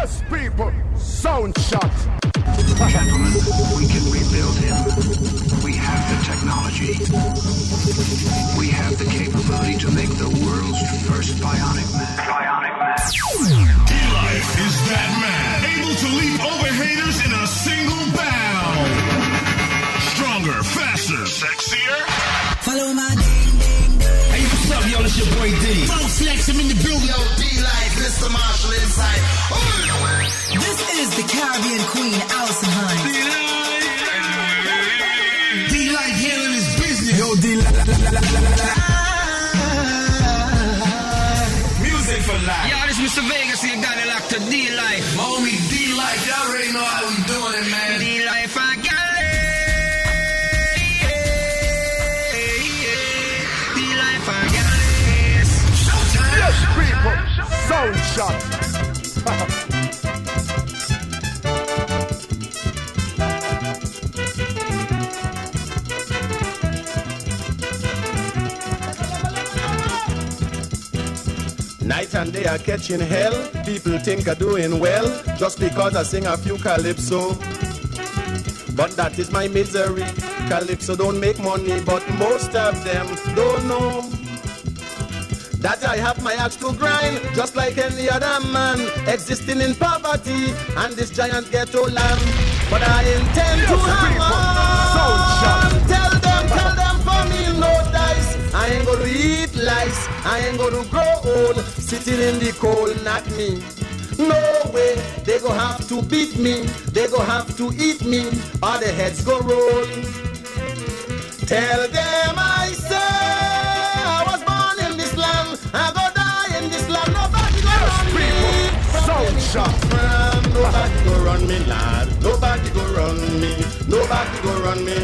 Yes, people, Sound Chat. Gentlemen, we can rebuild him. We have the technology. We have the capability to make the world's first bionic man. Bionic man. D-Life is that man, able to leap over haters in a single your boy D. Bro, Flex, I'm in the building. Yo, D-Life, Mr. Marshall inside. This is the Caribbean Queen, Alison Hinds. D-Life handling his business. Yo, D-Life. Music for life. Yo, this is Mr. Vegas, you got it locked to D-Life. Homie, D-Life, y'all already know how we shot. Night and day are catching hell. People think are doing well just because I sing a few calypso. But that is my misery. Calypso don't make money, but most of them don't know. That I have my axe to grind, just like any other man, existing in poverty and this giant ghetto land. But I intend to hang on. Tell them, tell them for me no dice. I ain't gonna eat lice. I ain't gonna grow old, sitting in the cold, not me. No way, they go have to beat me. They go have to eat me, or the heads go roll. Tell them I shot. Nobody go run me, lad. Nobody go run me. Nobody go run me.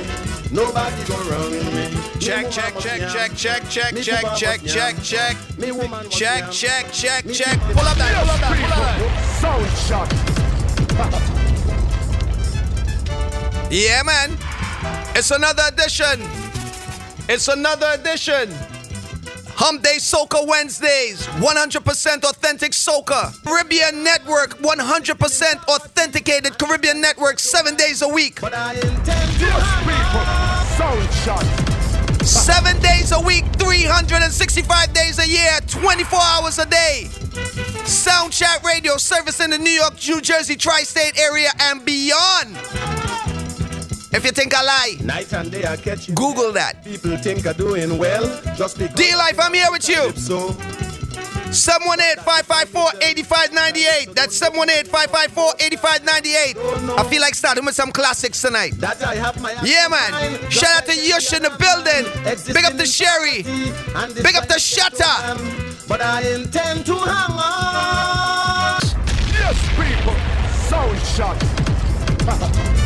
Nobody go run me. Check, check, check, check, check, check, check, check, check, check. Me woman Check, check, check, check. Pull up that, pull up that, pull up People, Sound Chat. Yeah, man. It's another edition. It's another edition. Hump Day Soca Wednesdays, 100% authentic soca. Caribbean Network, 100% authenticated Caribbean Network, seven days a week. But I intend to Yes, hang people, Sound Chat. Seven days a week, 365 days a year, 24 hours a day. Sound Chat Radio service in the New York, New Jersey, tri state area, and beyond. If you think I lie, Night and day are catching. Google that. People think I'm doing well just because. D Life, I'm here with you. So 718 554 8598. That's 718 554 8598. I feel like starting with some classics tonight. that I have my. Yeah, man. Shout out to Yush in the building. Big up to Sherry. Big up to Shatta. But I intend to hang on. Yes, people, Sound Chat.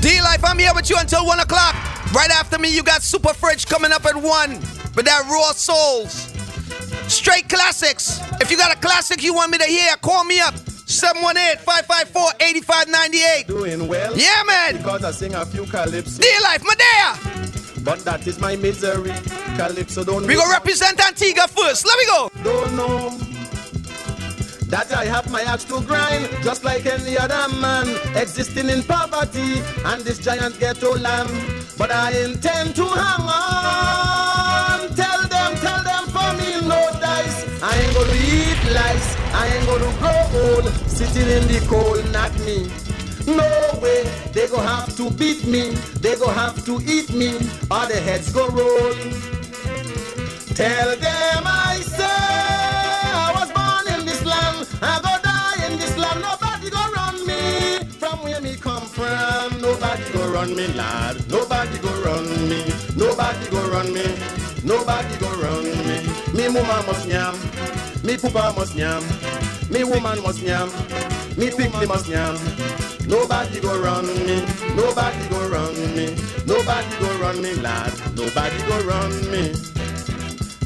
D Life, I'm here with you until 1 o'clock. Right after me, you got Super Fridge coming up at 1 with that Raw Souls. Straight classics. If you got a classic you want me to hear, call me up. 718 554 8598. Doing well. Yeah, man. Because I sing a few calypso. D Life, Medea. But that is my misery. Calypso don't. We go represent Antigua first. Let me go. Don't know. That I have my axe to grind, just like any other man, existing in poverty and this giant ghetto land. But I intend to hang on. Tell them, tell them for me no dice. I ain't gonna eat lice. I ain't gonna grow old, sitting in the cold, not me. No way, they go have to beat me, they go have to eat me, or the heads go roll. Tell them I Nobody go run me, lad. Nobody go run me. Nobody go run me. Nobody go run me. Me mama must yam. Me papa must yam. Me woman must yam. Me pickle must yam. Nobody go run me. Nobody go run me. Nobody go run me, lad. Nobody go run me.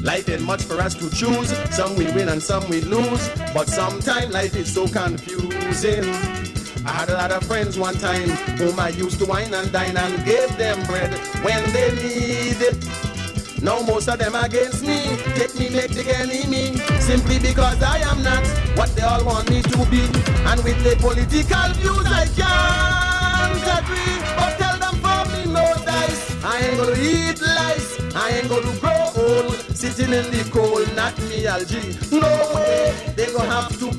Life ain't much for us to choose. Some we win and some we lose. But sometimes life is so confusing. I had a lot of friends one time whom I used to wine and dine and gave them bread when they need it. Now most of them against me, take me, make the enemy, simply because I am not what they all want me to be. And with the political views I can't agree. But tell them for me no dice. I ain't gonna eat lice. I ain't gonna grow old. Sitting in the cold, not me, Algie. No way.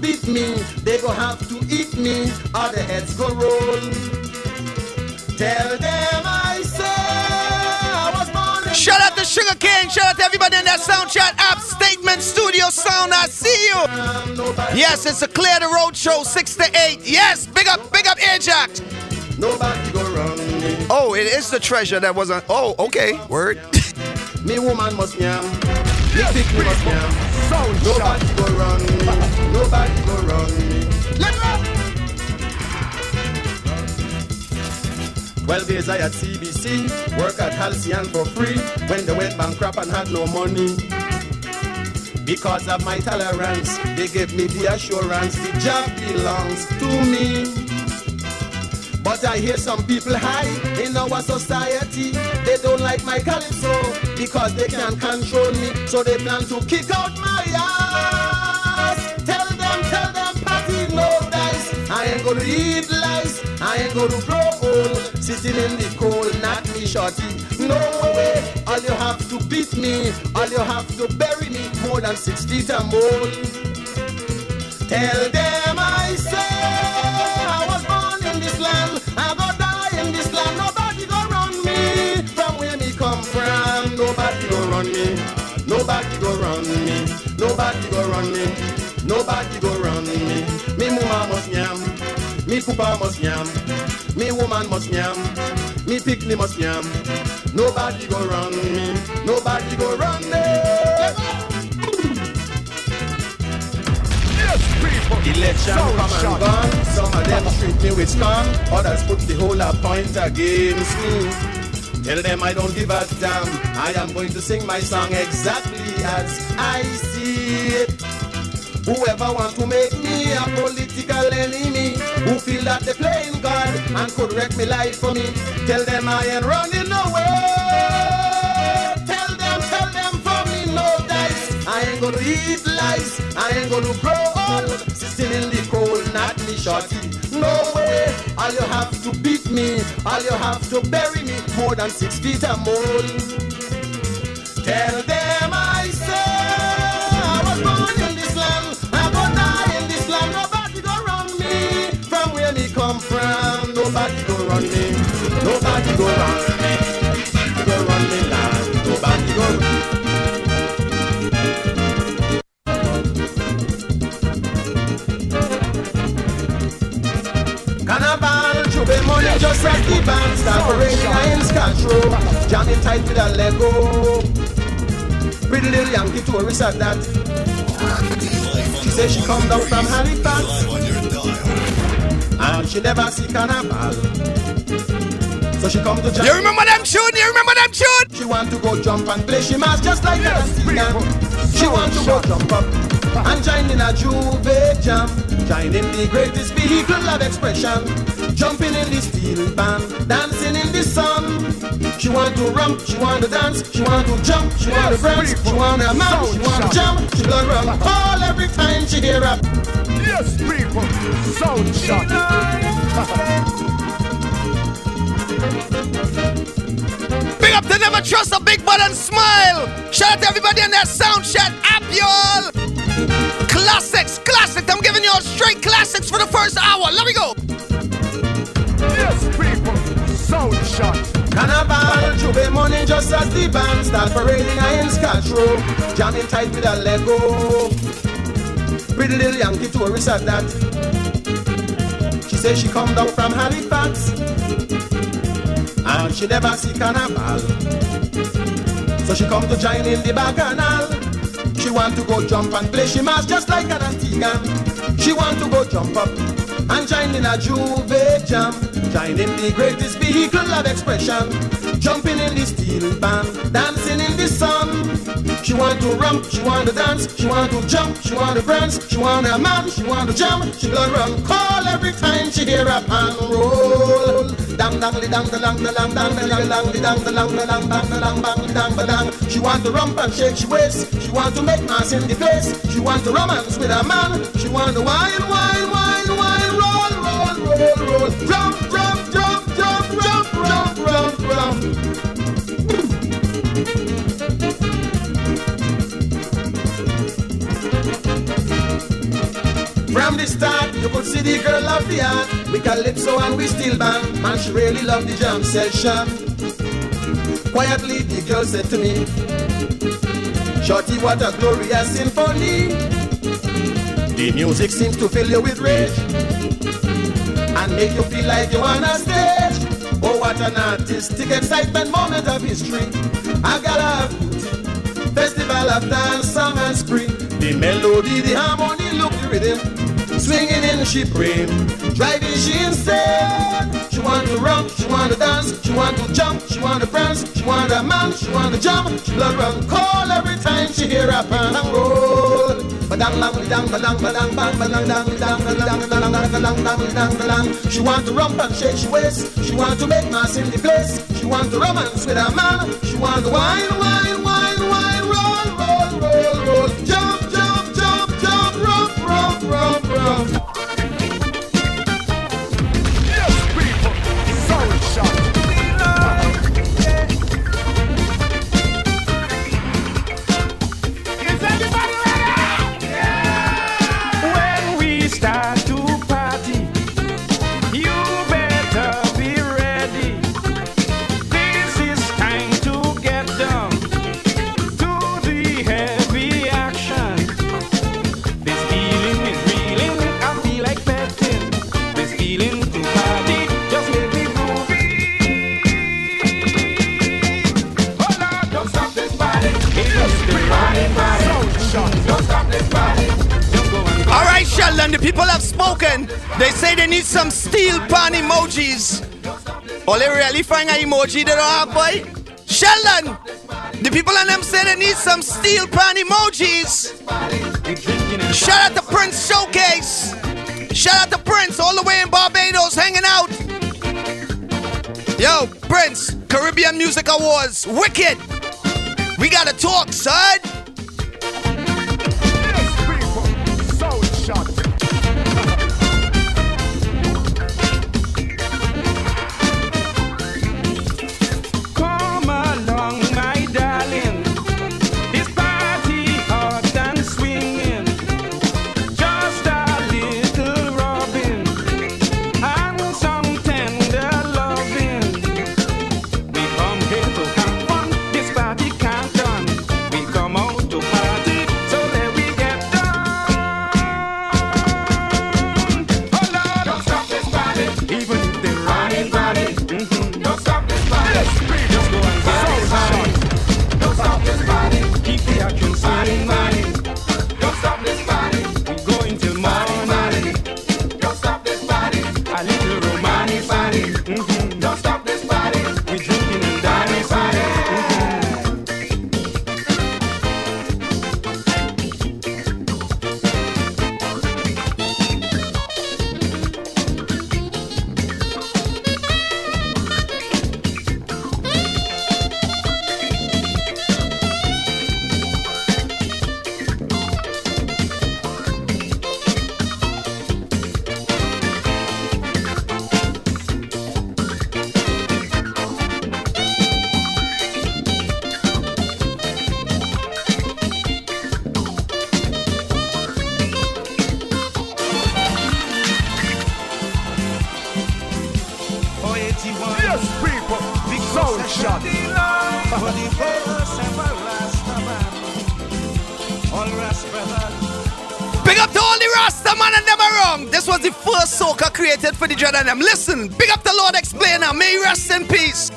Beat me. They gonna have to eat me. Or the heads go roll. Tell them I say I was born in Shout out to Sugar King. Shout out to everybody in that Sound Chat app. Statement Studio Sound. I see you. Yes, it's a Clear the Road show, 6 to 8. Yes, big up, big up, Ajax. nobody go round me. Oh, it is the treasure that wasn't. Oh, okay. Word. Me woman must yam. Me pick me must yam. Sound Nobody shot. go me. Nobody go me. Let go. 12 years I at CBC, work at Halcyon for free when they went bankrupt and had no money. Because of my tolerance, they gave me the assurance the job belongs to me. But I hear some people high in our society. They don't like my calypso because they can't control me. So they plan to kick out my ass. Tell them, tell them, party no dice. I ain't gonna eat lice. I ain't gonna grow old. Sitting in the cold, not me shorty. No way. All you have to beat me. All you have to bury me. More than six feet and more. Tell them I say run me. Nobody go run me. Nobody go run me. Nobody go run me. Me mama must yam. Me papa must yam. Me woman must yam. Me picnic must yam. Nobody go run me. Nobody go run me. Yes, people. Election Sound come and gone. Some of them treat me with scorn. Others put the whole point against me. Tell them I don't give a damn. I am going to sing my song exactly as I see it. Whoever want to make me a political enemy, who feel that they playing God and could wreck me life for me, tell them I ain't running away. Tell them, tell them for me no dice. I ain't gonna eat lies. I ain't gonna grow old. Sitting in the cold, not me shorty. No way. All you have to beat me. All you have to bury me. More than six feet and more. Tell them I say I was born in this land. I go die in this land. Nobody go run me from where me come from. Nobody go run me. Nobody go run money just like the band Start parading in Scotch Row Jamming tight with a Lego. Pretty little Yankee tourist at that. She say she come down from Halifax And she never see carnival. So she come to jam You remember them tune? You remember them tune? She want to go jump and play. She must just like that. She want to go jump up and join in a J'ouvert jam. Join in the greatest vehicle of expression Jumping in the steel band Dancing in the sun She want to rump, she want to dance She want to jump, she want to prance She want to mount, she want to jump She blood run all every time she hear rap Yes, people. Sound Chat. Big up to Never Trust a Big Button Smile. Shout out to everybody in that Sound Chat app, y'all. Classics, classics. I'm giving you all straight classics for the first hour. Let me go. Yes, people. Sound Chat. Carnival, Jube money just as the band start parading in Scotch Row. Jamming tight with a Lego. Pretty little Yankee tourist at that. She say she come down from Halifax. And she never see carnival. So she come to join in the bacchanal. She want to go jump and play. She must just like an Antiguan She want to go jump up and join in a J'ouvert jam Shine in the greatest vehicle of expression. Jumping in the steel band, dancing in the sun. She want to rump, she want to dance, she want to jump, she want to prance, she want a man, she want to jump, she blood run call every time she hear a pan roll. Dang dang li dang dang dang dang dang dang dang dang dang dang dang dang dang dang dang. She want to rump and shake she waist, she want to make mass in the face. she want to romance with a man, she want to wine wine wine wine roll roll roll roll. roll. From the start, you could see the girl of the art. We calypso and we still band. Man, she really loved the jam session. Quietly, the girl said to me, Shorty, what a glorious symphony. The music seems to fill you with rage and make you feel like you're on a stage. Oh, what an artistic excitement moment of history. I have it. Festival of dance, song and spring. The melody, the harmony, look the rhythm. Swinging in she brim, driving she insane. She want to rock, she want to dance, she want to jump, she want to prance, she want a man, she want to jump. She blood run call every time she hear a pan and roll. Badang lang dang badang badang bang badang dang dang dang dang dang dang dang dang She want to rump and shake she waist. She want to make mass in the place. She want to romance with a man. She want to wine, wine, people have spoken. They say they need some steel pan emojis. All they really find an emoji they don't have, boy. Sheldon, the people and them say they need some steel pan emojis. Shout out to Prince Showcase. Shout out to Prince all the way in Barbados hanging out. Yo, Prince, Caribbean Music Awards, wicked. We gotta talk, son. Shot. Big up to all the Rasta man and them around. This was the first soca created for the dread and them. Listen, big up the Lord Explainer. May rest in peace.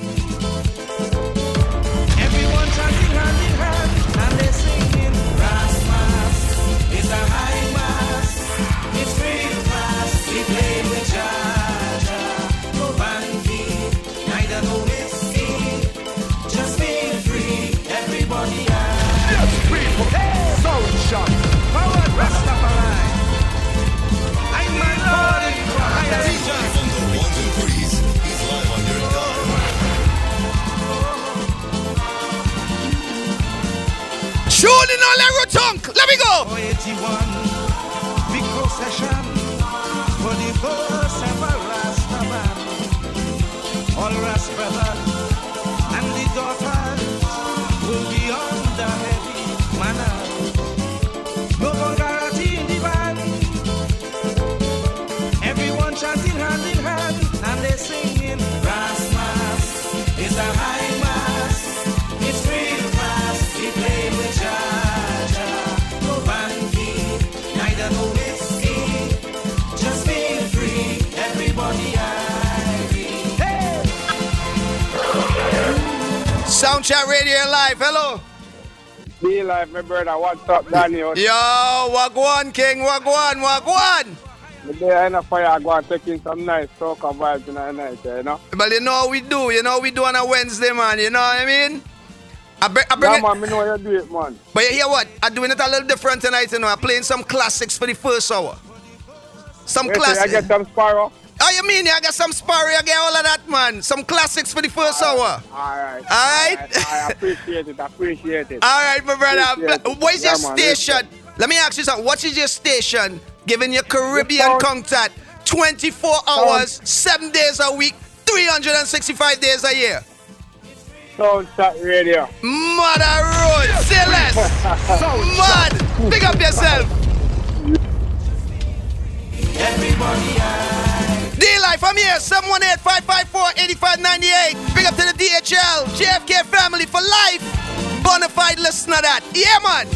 Let me go. Chat Radio Live. Hello. Be life, my brother. What's up, Daniel? Yo, Wagwan King, Wagwan, Wagwan. The in a fire, I go and take in some nice soca vibes in the night, you know? But you know how we do, you know we do on a Wednesday, man. You know what I mean? I, bring, I bring yeah, it, man, me know you do it, man. But you hear what? I'm doing it a little different tonight, you know. I'm playing some classics for the first hour. Some Wait, classics. I get some Sparrow. Oh, you mean I got some sparring, I get all of that, man. Some classics for the first hour. All right. All right. I appreciate it. I appreciate it. All right, my brother. Appreciate it. What is your man, station? Let me ask you something. What is your station giving your Caribbean sound- contact 24 hours, 7 days a week, 365 days a year? Sound Chat Radio. Mother Road, say less. Mad. Pick up yourself. D-Life, I'm here. 718-554-8598. Big up to the DHL, JFK family for life. Bonafide listener that. Yeah, man.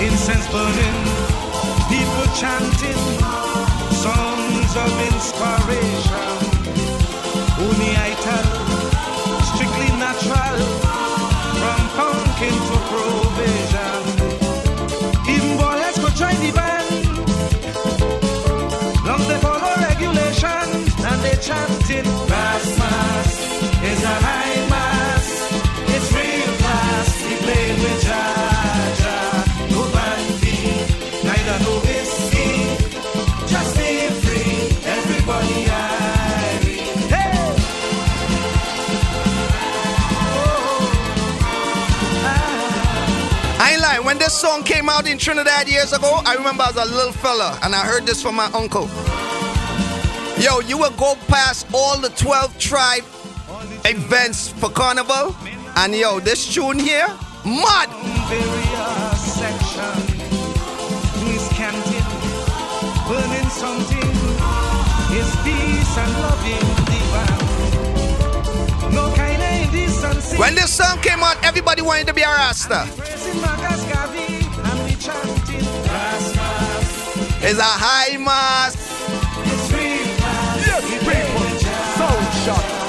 Incense burning, people chanting songs of inspiration. Chanting mass mass is a high mass. It's real class. He played with Jaja, no bandy, neither no whiskey. Just be free, everybody. Irene. Hey. I ain't lying. When this song came out in Trinidad years ago, I remember I was a little fella and I heard this from my uncle. Yo, you will go past all the 12 tribe events for carnival, and yo, this tune here, mud. When this song came out, everybody wanted to be a Rasta. It's a high mass. People. Soul shot.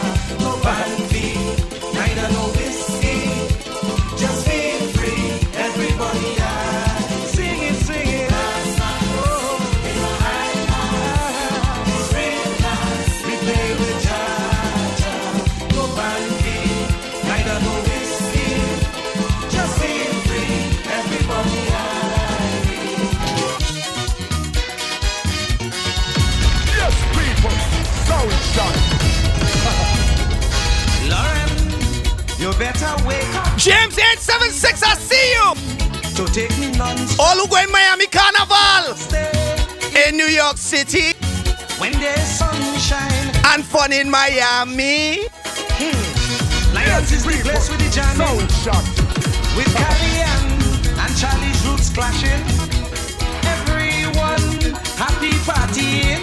James 876, I see you. to take me non-stop. All who go in Miami Carnival Stay in New York City when there's sunshine. and fun in Miami. Lions is the place with the Soul jamming, shot. with Carrie and Charlie's roots clashing. Everyone happy partying,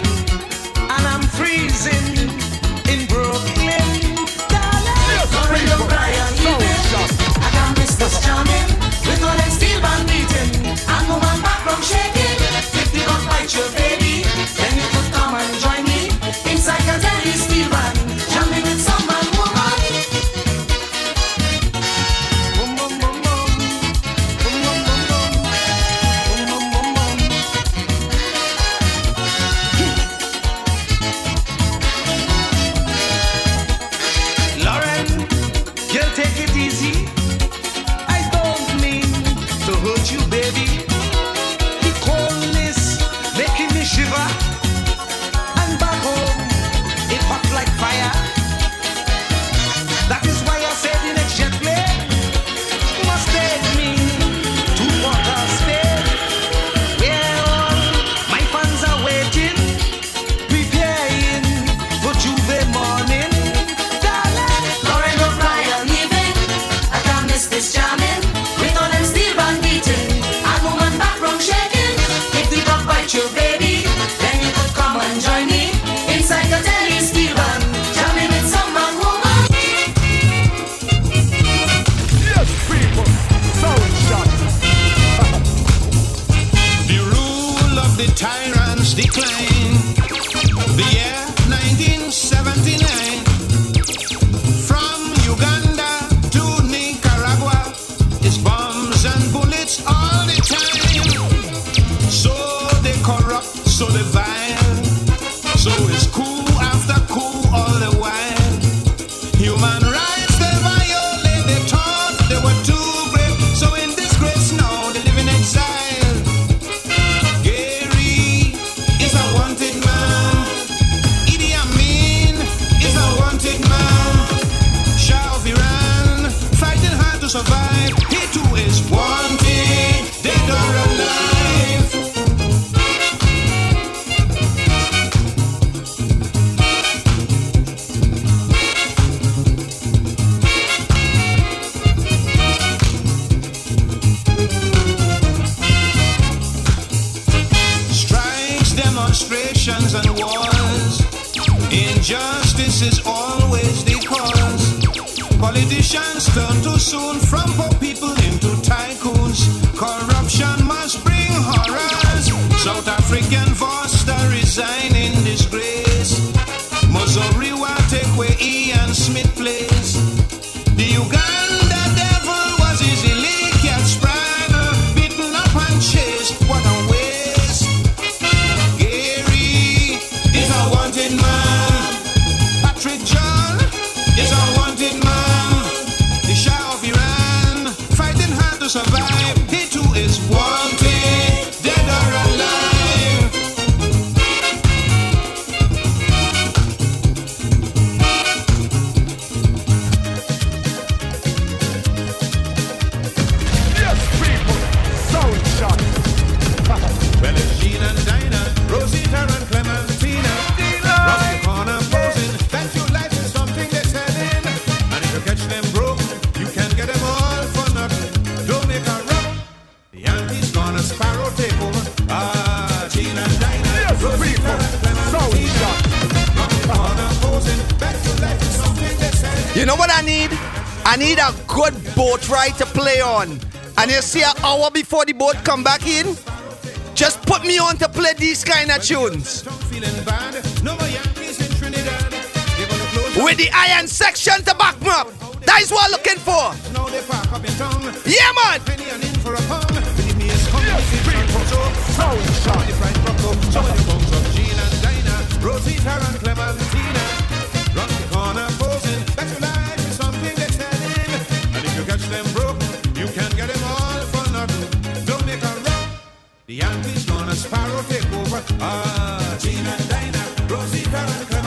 need a good boat ride to play on. And you see, an hour before the boat come back in, just put me on to play these kind of tunes. With the iron section to back me up. That is what I'm looking for. Yeah, man. Ah, Gina Dana, Rosita.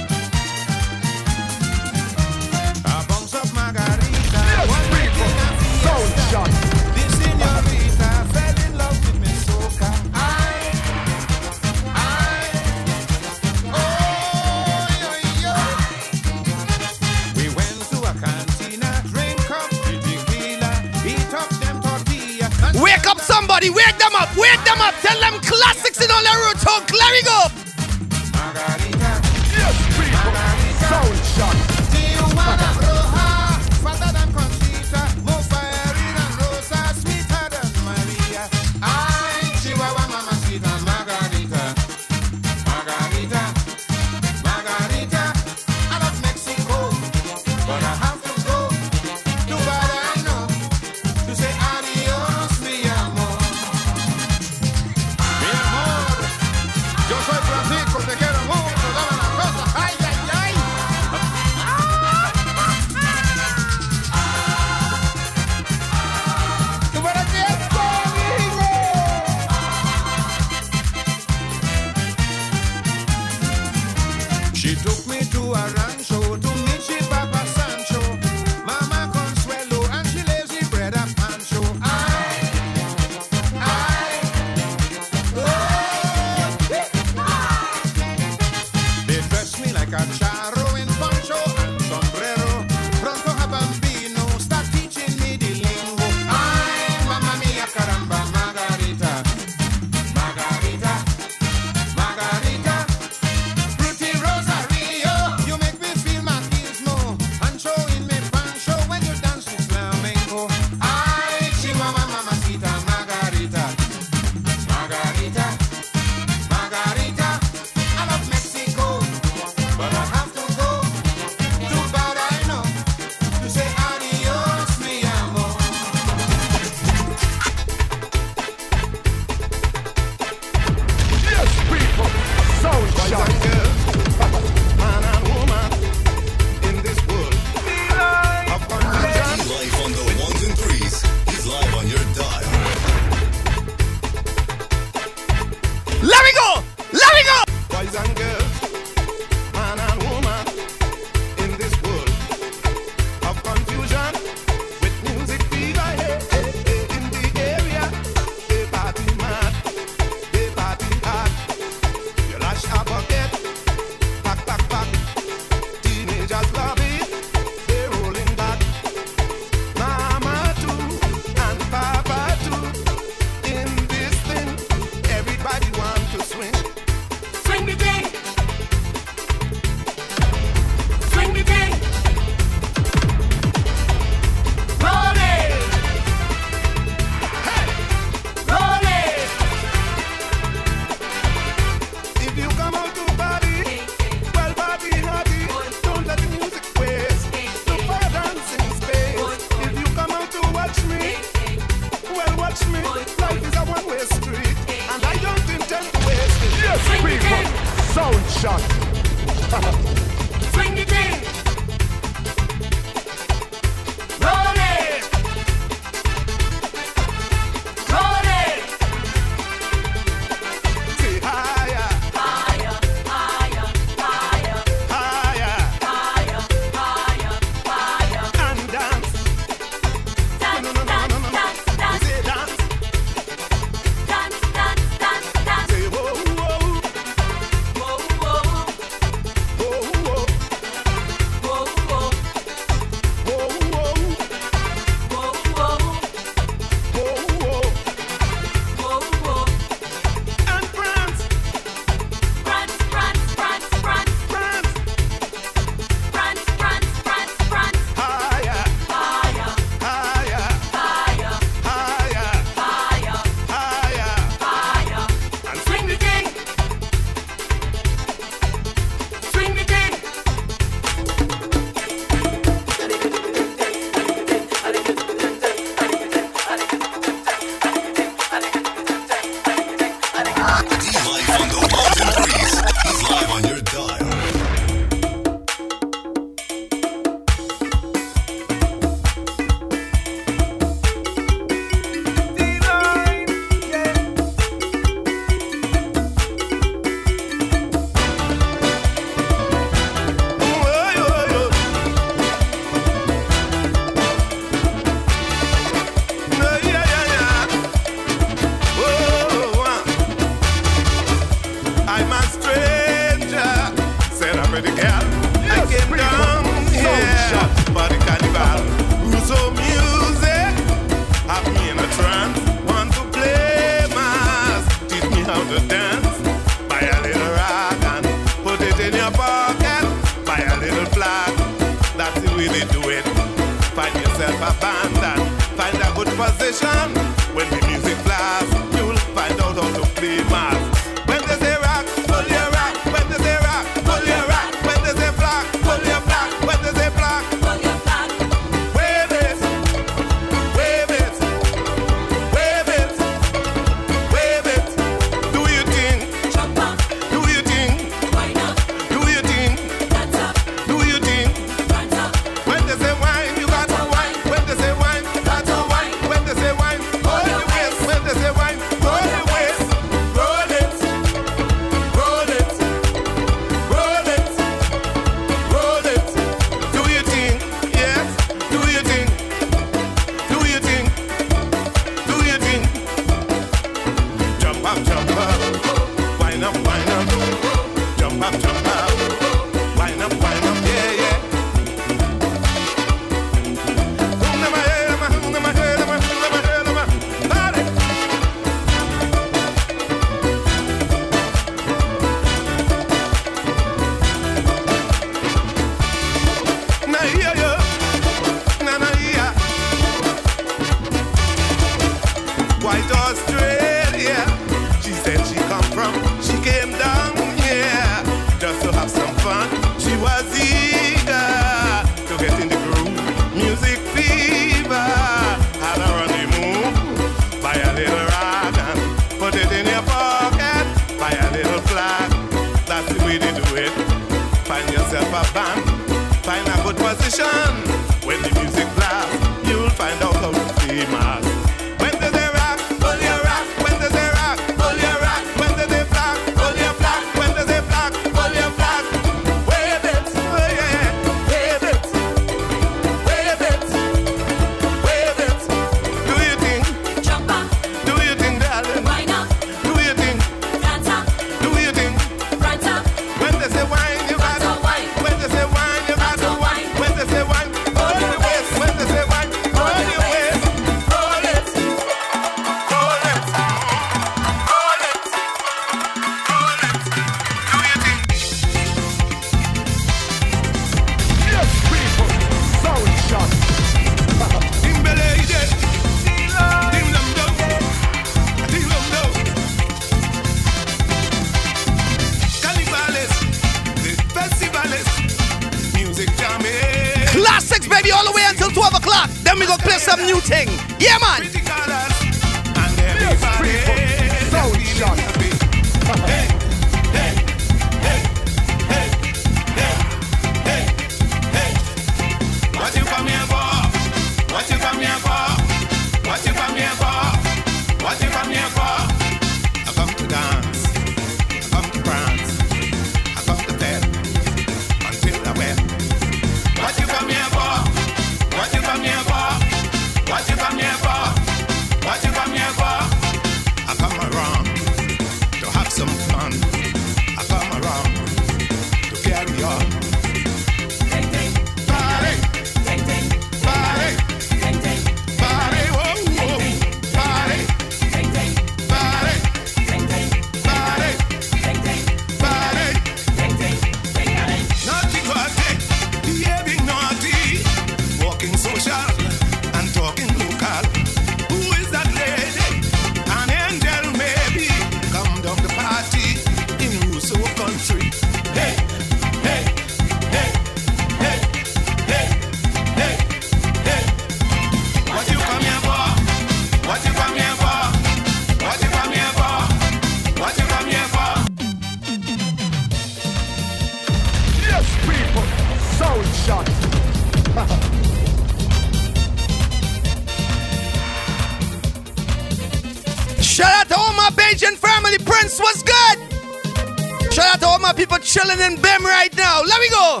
challenging them right now. Let me go.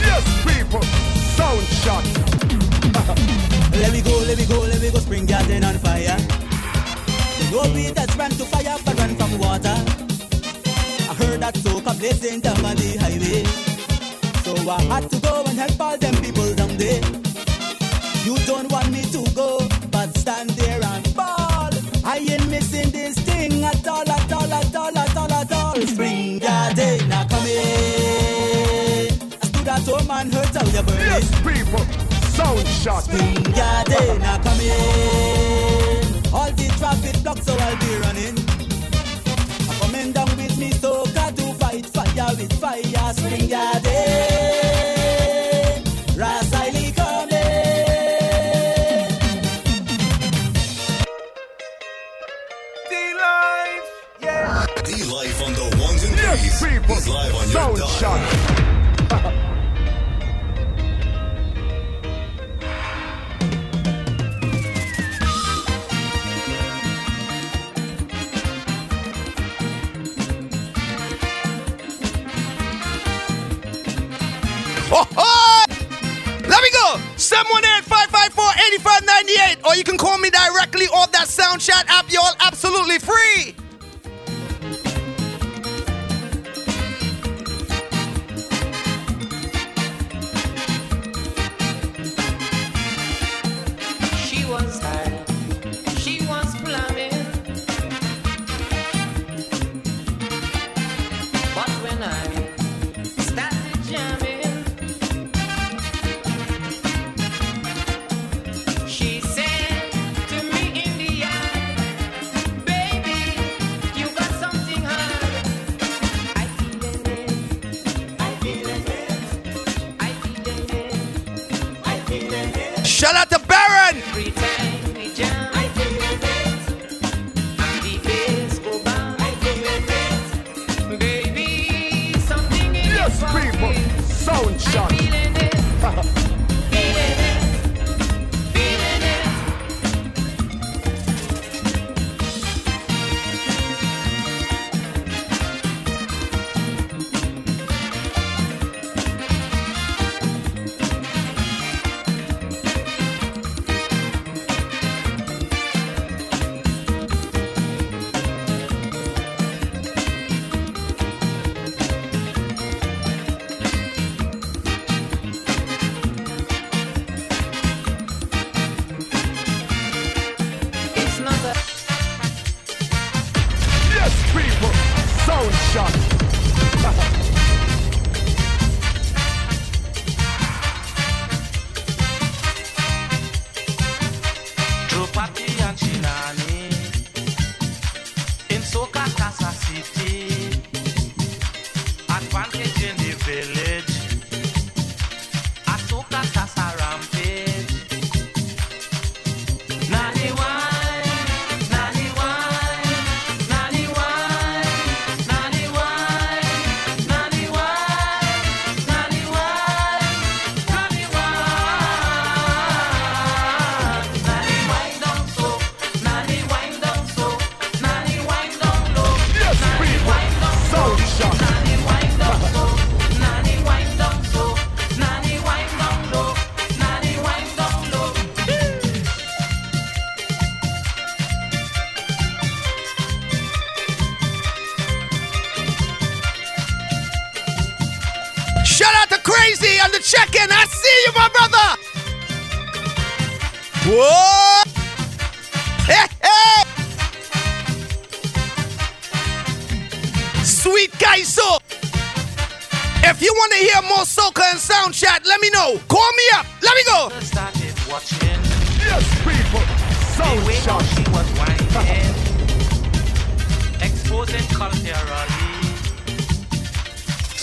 Yes, people. Sound Chat. let me go, let me go, let me go. Spring garden on fire. The no beat that sprang to fire but ran from water. I heard that soca blazing down on the highway. So I had to go man hurt how you burn yes, people, Sound Chat. Spring garden are coming. All the traffic blocks, so I'll be running. I'm coming down with me, so can to fight fire with fire. Spring garden. Rasaili coming. D-Life, yeah. D-Life on the ones and threes. Yes, people, Sound Chat.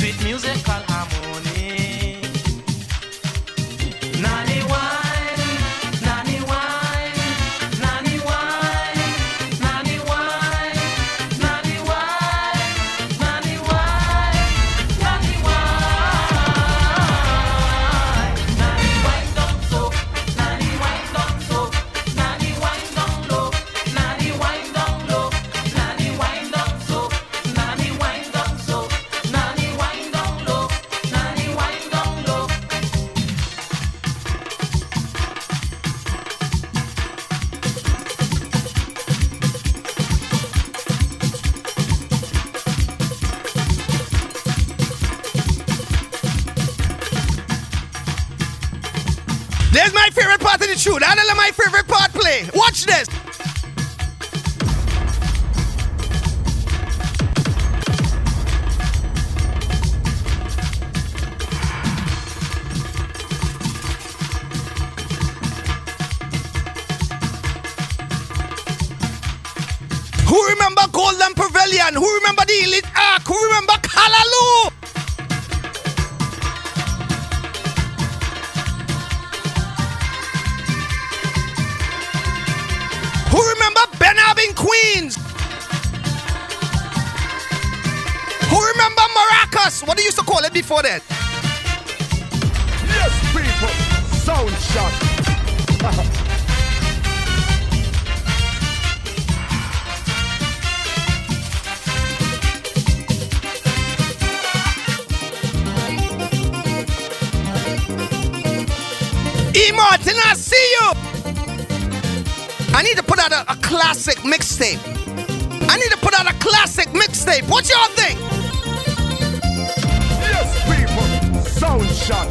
Sweet musical. E. Martin, I see you. I need to put out a, a classic mixtape. I need to put out a classic mixtape. What y'all think? Yes, people. Sound Chat.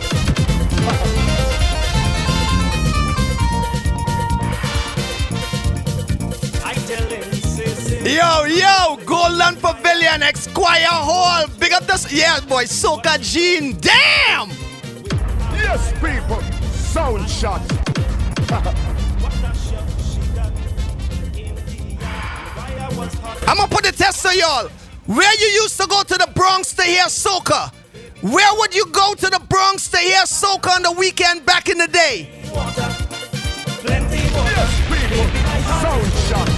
I tell him, say, say. Yo, yo, Golden Pavilion, Esquire Hall. Big up this. Yeah, boy, Soca Jean. Damn! Yes, people. Sound Chat. I'm gonna put the test to y'all. Where you used to go to the Bronx to hear soca? Where would you go to the Bronx to hear soca on the weekend back in the day? Yes, people. Sound Chat.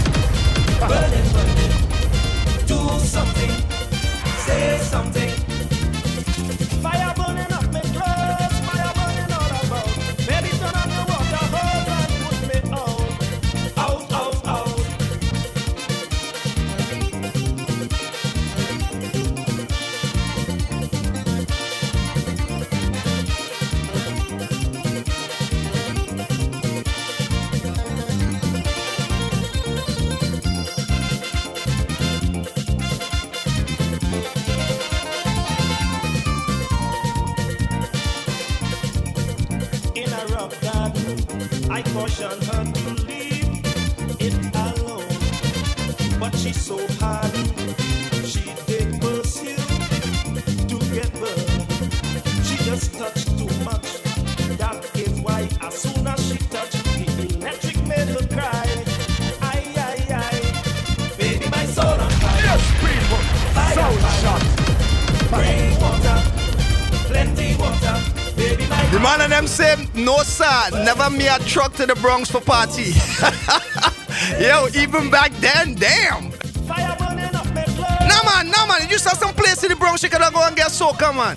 Do something, say something. Say, no sir, never me a truck to the Bronx for party. Yo, even back then, damn. No man, no man, you saw some place in the Bronx you could go and get soca, man.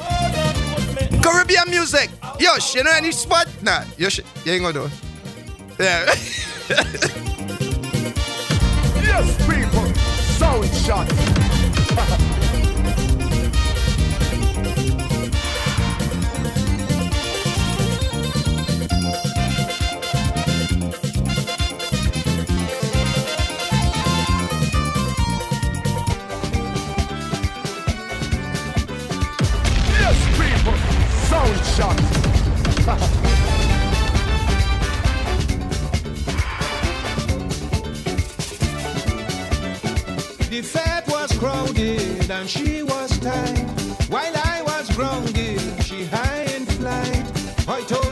Caribbean music. Yo, you know any spot? Nah, yo, sh, you ain't gonna do it. Yeah. Yes, people. Sound Chat. And she was tight. While I was grounded, she high in flight. I told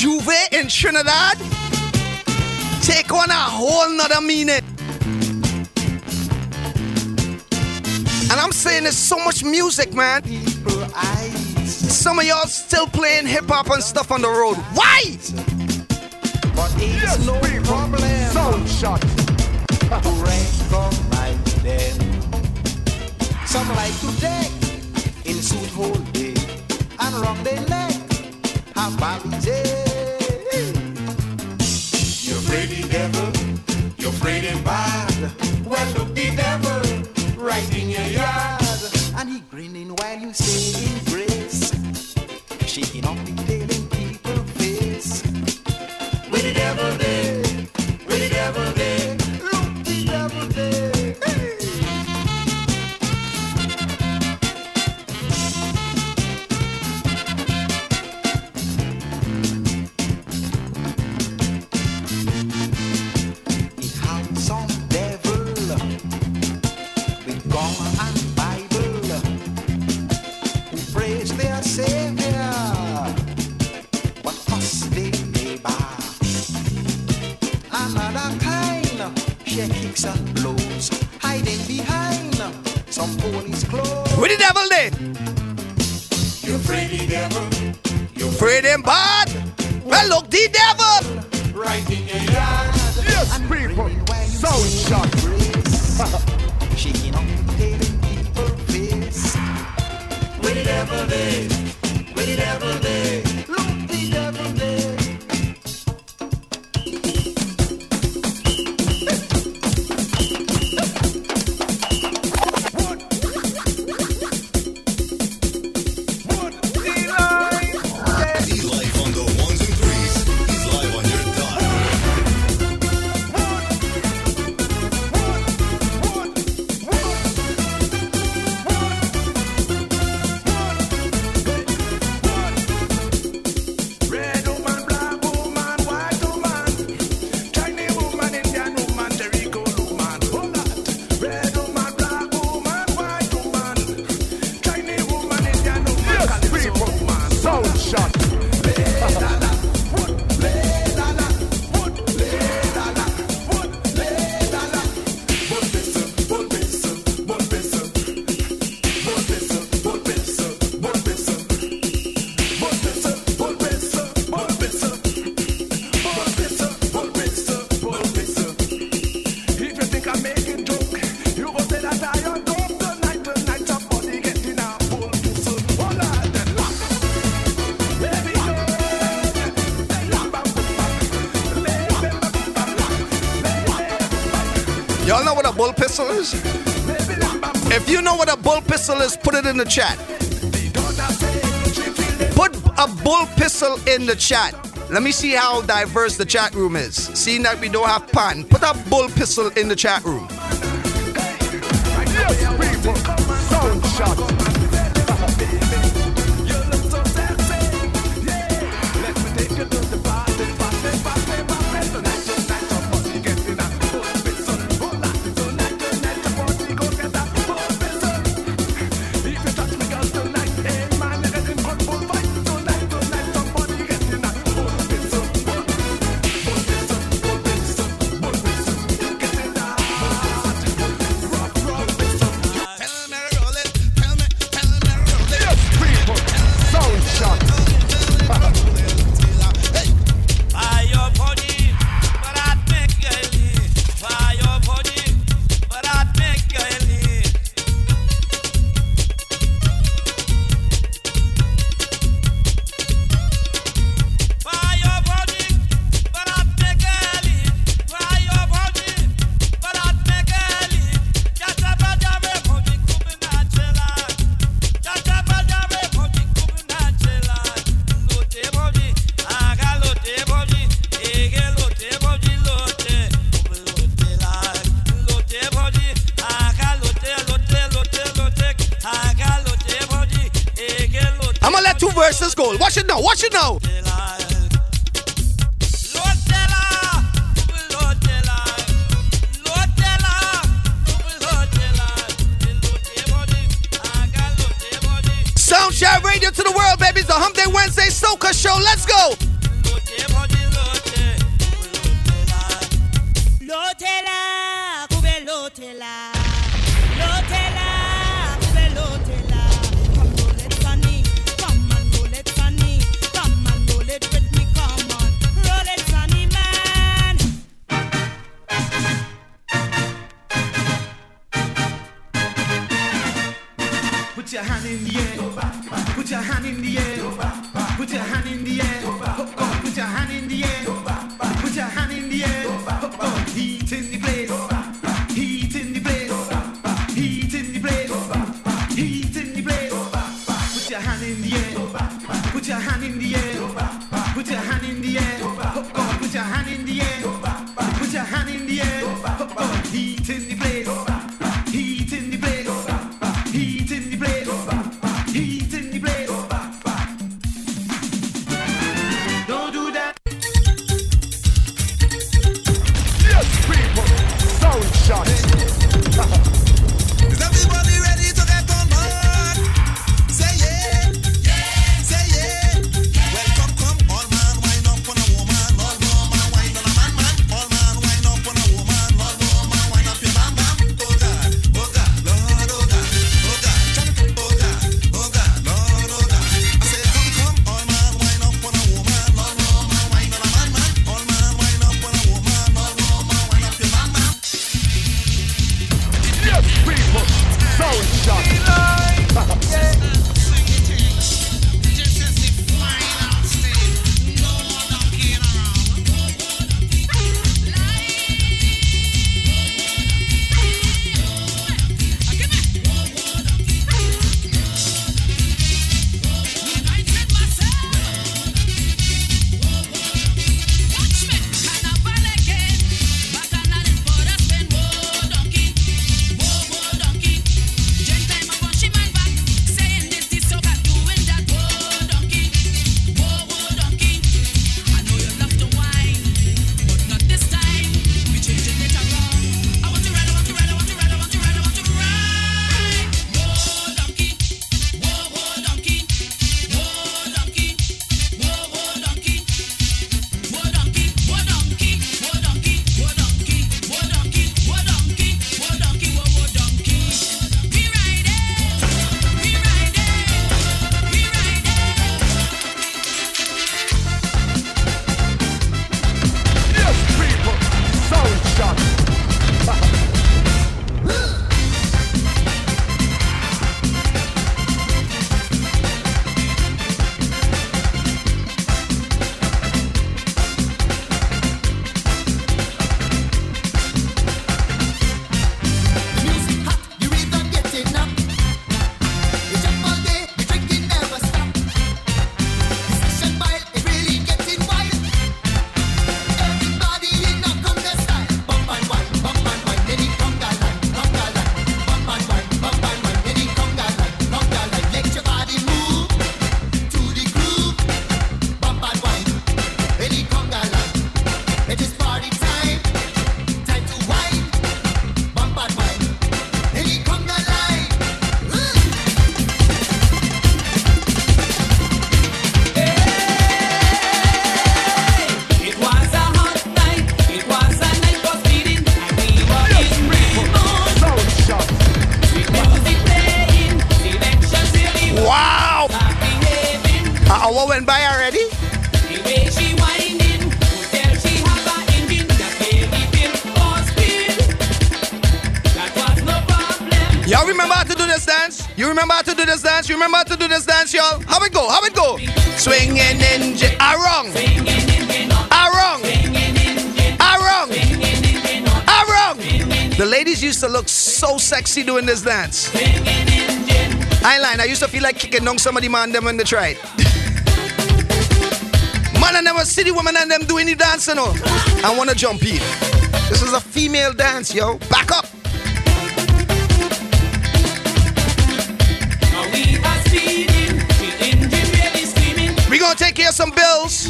J'ouvert in Trinidad take on a whole nother meaning. And I'm saying there's so much music, man. Some of y'all still playing hip hop and stuff on the road. Why? But it's yes, no people. problem. Shot. Some like to in suit whole day and. You're pretty devil, you're pretty bad. Well, right in your yard. And grinning while you grace, shaking off the put it in the chat. Put a bull pistol in the chat. Let me see how diverse the chat room is. Seeing that we don't have pan, put a bull pistol in the chat room. Yes, people. Sound Chat. Put your hand in the air. Put your hand in the air. Put your hand in the air. Put your hand in the air. dance. Remember to do this dance, y'all. How it go? How it go? Swinging in J. Arong. Arong. Arong. Arong. The ladies used to look so sexy doing this dance. I. I used to feel like kicking on somebody man them when they tried. man I never see city woman and them doing the dancing you know, wanna jump in. This is a female dance, yo. Back up. Some bills.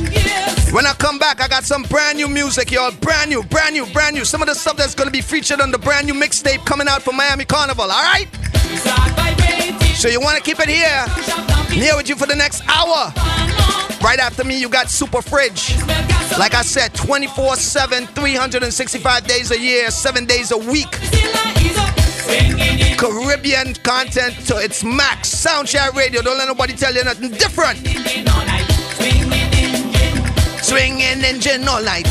When I come back, I got some brand new music, y'all. Brand new, brand new, brand new. Some of the stuff that's gonna be featured on the brand new mixtape coming out from Miami Carnival, alright? So you wanna keep it here? Here with you for the next hour. Right after me, you got Super Fridge. Like I said, 24 7, 365 days a year, 7 days a week. Caribbean content to its max. Sound Chat Radio, don't let nobody tell you nothing different. Swinging engine all night.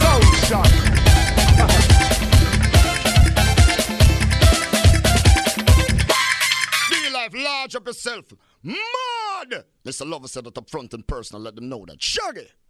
Sound Chat. Be life, large up yourself. Mad! Mr. Lover said it up front and personal, let them know that. Shaggy!